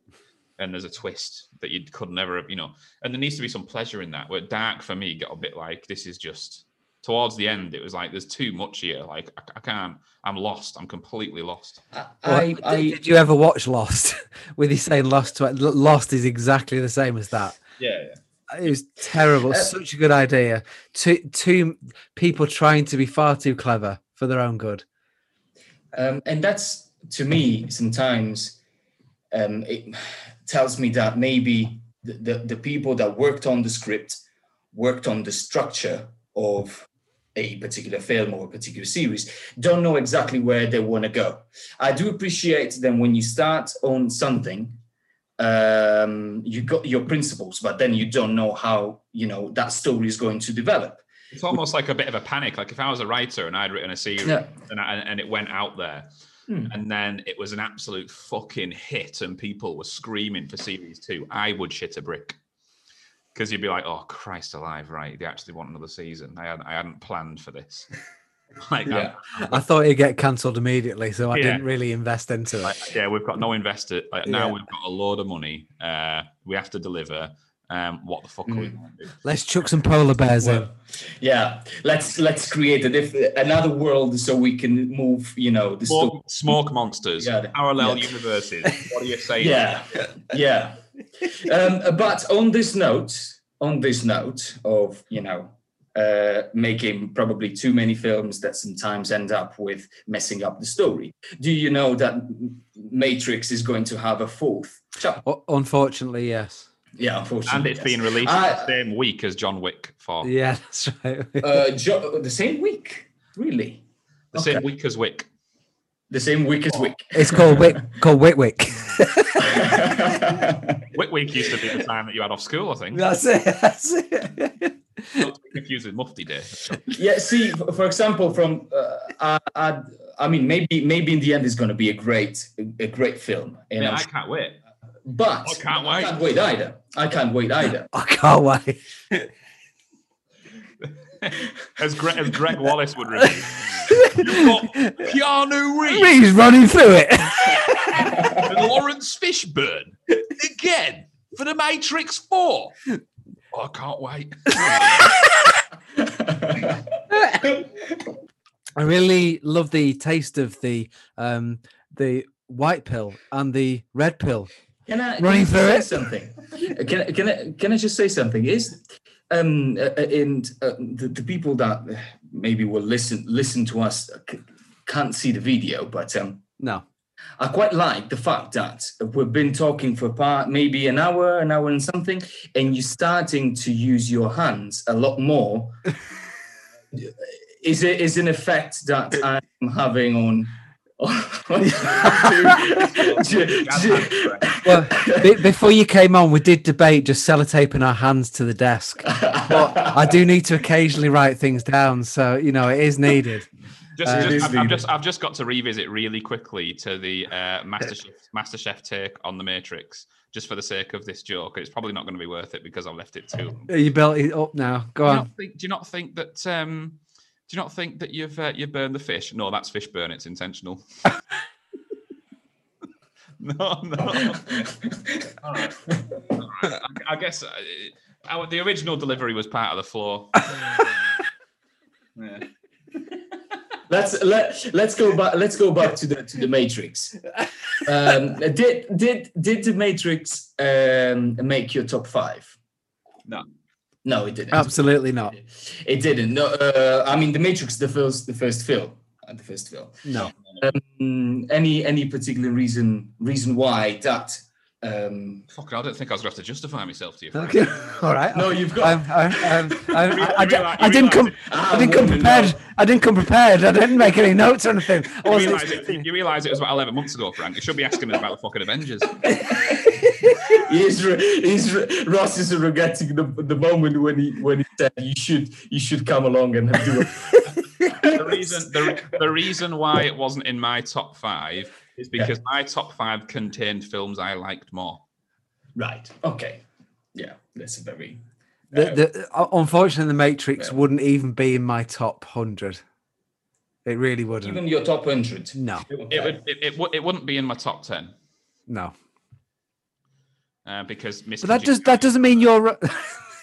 and there's a twist that you could never have you know and there needs to be some pleasure in that where dark for me got a bit like this is just towards the end it was like there's too much here like i, I can't i'm lost i'm completely lost I, I, did, I, did you ever watch Lost? With you saying Lost, to, Lost is exactly the same as that. yeah It was terrible. Uh, Such a good idea. Two two people trying to be far too clever for their own good. um, and that's to me sometimes um, it tells me that maybe the, the, the people that worked on the script worked on the structure of a particular film or a particular series don't know exactly where they want to go i do appreciate them when you start on something um, you got your principles but then you don't know how you know that story is going to develop it's almost like a bit of a panic like if i was a writer and i'd written a series Yeah. and, I, and it went out there Hmm. and then it was an absolute fucking hit and people were screaming for series two i would shit a brick because you'd be like oh christ alive right they actually want another season i, had, I hadn't planned for this like Yeah. I'm- I thought it'd get cancelled immediately, so I Yeah. didn't really invest into it. like, yeah we've got no investor like now Yeah. we've got a load of money uh we have to deliver um what the fuck are we Mm. going to do Let's chuck some polar bears in. Yeah let's let's create a diff- another world so we can move you know the story smoke, smoke monsters Yeah. parallel Yeah. universes what are you saying yeah yeah um, but on this note on this note of you know uh, making probably too many films that sometimes end up with messing up the story do you know that matrix is going to have a fourth chapter Unfortunately, yes. yeah unfortunately and it's yes. being released I- the same week as john wick 4 Yeah, that's right. uh, jo- the same week really the same week as wick the same week as week It's called Wick, called Witwick. Wick week used to be the time that you had off school i think that's it. That's it. Not to confused with mufti day yeah see for example from uh, I, I'd, I mean, maybe maybe in the end it's going to be a great a great film. And Yeah, I'm I sure- can't wait. but I can't I wait. can't wait either. I can't wait either. I can't wait. As Greg, as Greg Wallace would repeat. You've got Keanu Reeves He's running through it. and Laurence Fishburne again for the Matrix 4. Oh, I can't wait. I really love the taste of the um the white pill and the red pill. Can I, Running can I through say it? something? Can can I can I just say something? Is um uh, uh, and uh, the, the people that maybe will listen listen to us uh, can't see the video, but um No. I quite like the fact that we've been talking for part maybe an hour, an hour and something, and you're starting to use your hands a lot more. is it is an effect that I'm having on? Well, be- before you came on, we did debate just sellotaping our hands to the desk. But I do need to occasionally write things down, so you know it is needed. Just, Uh, just, is I've, I've just, I've just got to revisit really quickly to the uh, MasterChef, MasterChef take on the Matrix, just for the sake of this joke. It's probably not going to be worth it because I've left it too. long. You built it up now. Go Do on. not think? Do you not think that? Um, do you not think that you've uh, you've burned the fish? No, that's fish burn. It's intentional. no, no. All right. All right. I, I guess uh, our, the original delivery was part of the floor. yeah. let's let let's go back. Let's go back to the to the Matrix. Um, did did did the Matrix um, make your top five? No. No, it didn't. Absolutely not. It didn't. No, uh, I mean the Matrix, the first the first film, uh, the first film. No. Um, any any particular reason reason why that? Um, Fuck, I don't think I was going to have to justify myself to you. Okay. All right. no, you've Um, got. I, um, I, I, You I, realize- I you didn't come. I didn't come prepared. know. I didn't come prepared. I didn't make any notes or anything. You realise, it, expecting- you realise it was about 11 months ago, Frank. You should be asking me about the fucking Avengers. He's, re- he's re- Ross is regretting the, the moment when he when he said you should you should come along and do it. the reason the, the reason why it wasn't in my top five is because my top five contained films I liked more. Right. Okay. Yeah, that's a very. The, the, uh, unfortunately, the Matrix Yeah. wouldn't even be in my top hundred. It really wouldn't. Even your top hundred. no, It would it, it, wou- it wouldn't be in my top ten no. Uh, because Miss But that does that doesn't mean you're. ro-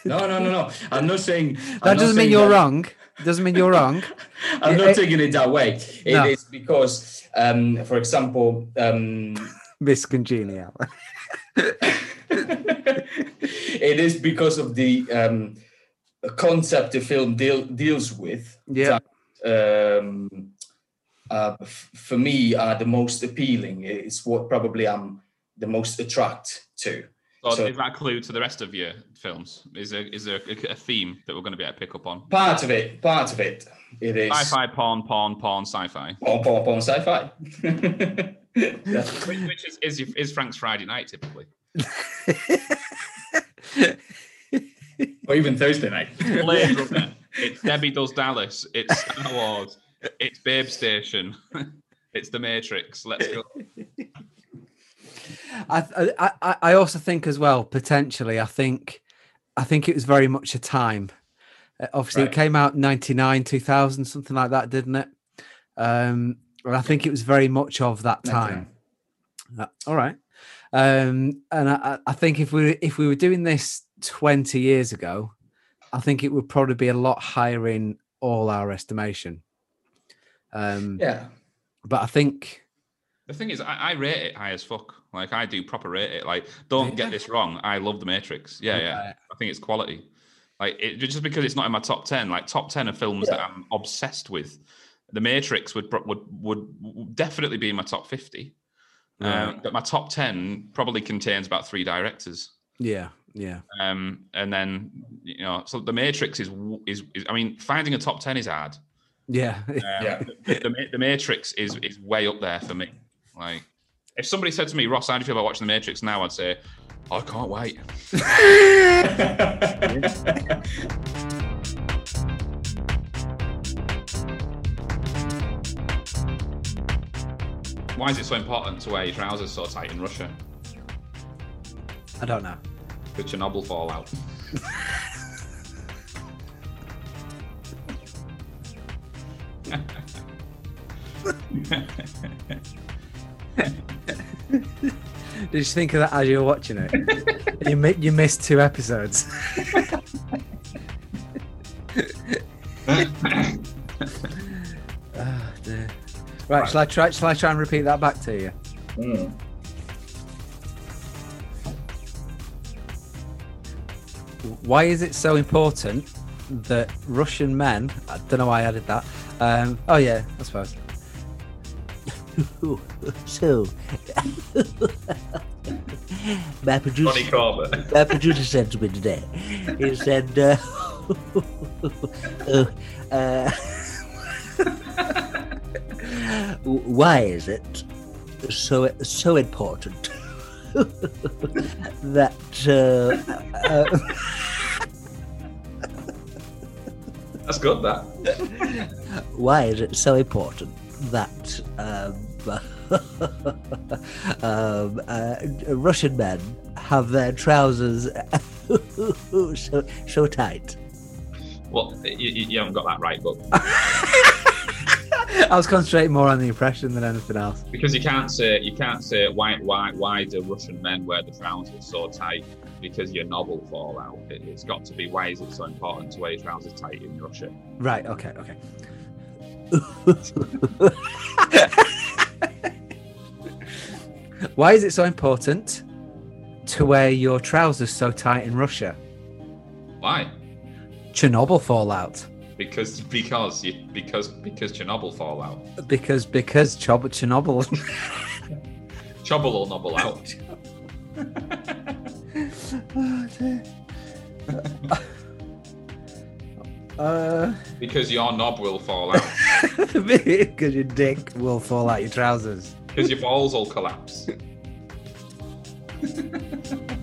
No, no, no, no. I'm not saying. I'm that doesn't mean you're that- wrong. Doesn't mean you're wrong. I'm It- not it- taking it that way. It is No. because, um, for example, um, Miss Congenial. it is because of the um, concept the film deal, deals with. Yeah. that, um, uh, f- for me, are the most appealing. It's what probably I'm the most attracted to. So, so- is that a clue to the rest of your films? Is there is there a, a theme that we're going to be able to pick up on? Part of it, part of it, it is Sci-fi, porn, porn, porn, sci-fi. Pom, pom, pom, sci-fi. Yeah. Which, which is, is is Frank's Friday night typically? or even Thursday night. Blade Runner. It's Debbie Does Dallas. It's Star Wars. It's Babe Station. It's The Matrix. Let's go. I, I I- I also think as well potentially. I think I think it was very much a time. Uh, Obviously, Right. it came out ninety nine, two thousand, something like that, didn't it? Um, and I think it was very much of that time. Uh, all right. Um, and I, I- I think if we if we were doing this twenty years ago, I think it would probably be a lot higher in all our estimation. Um, Yeah. but I think The thing is, I, I rate it high as fuck. Like I do proper rate it. Like, don't Yeah. get this wrong. I love The Matrix. Yeah, yeah. Right. I think it's quality. Like it, just because it's not in my top ten. Like top ten of films that I'm obsessed with. The Matrix would would would, would definitely be in my top fifty. Um, but my top ten probably contains about three directors. yeah, yeah, Um, and then you know, so The Matrix is is, is I mean, finding a top ten is hard. yeah. Um, Yeah. the, the, the Matrix is is way up there for me. Like, if somebody said to me, Ross, how do you feel about watching The Matrix now? I'd say, I can't wait. why is it so important to wear your trousers so tight in Russia? I don't know. The Chernobyl fallout. Did you think of that as you were watching it? you mi- you missed two episodes. Ah, dear. Right, shall I try? Shall I try and repeat that back to you? Mm. Why is it so important that Russian men? I don't know why I added that. Um, oh yeah, I suppose. So, my producer, my producer said to me today. He said, uh, uh, "Why is it so so important that?" Uh, uh, That's good, that. why is it so important that um, um, uh, Russian men have their trousers so, so tight? Well, you, you haven't got that right, but I was concentrating more on the impression than anything else. because you can't say you can't say why why why do Russian men wear the trousers so tight because your knob will fall out. It, it's got to be why is it so important to wear your trousers tight in Russia? Right, okay, okay. Why is it so important to wear your trousers so tight in Russia? Why? Chernobyl fallout. Because because you because because Chernobyl fallout. Because because Chob- Chernobyl. Chobble will nobble out. Oh, uh, Because your knob will fall out. because your dick will fall out your trousers. Because your balls will collapse.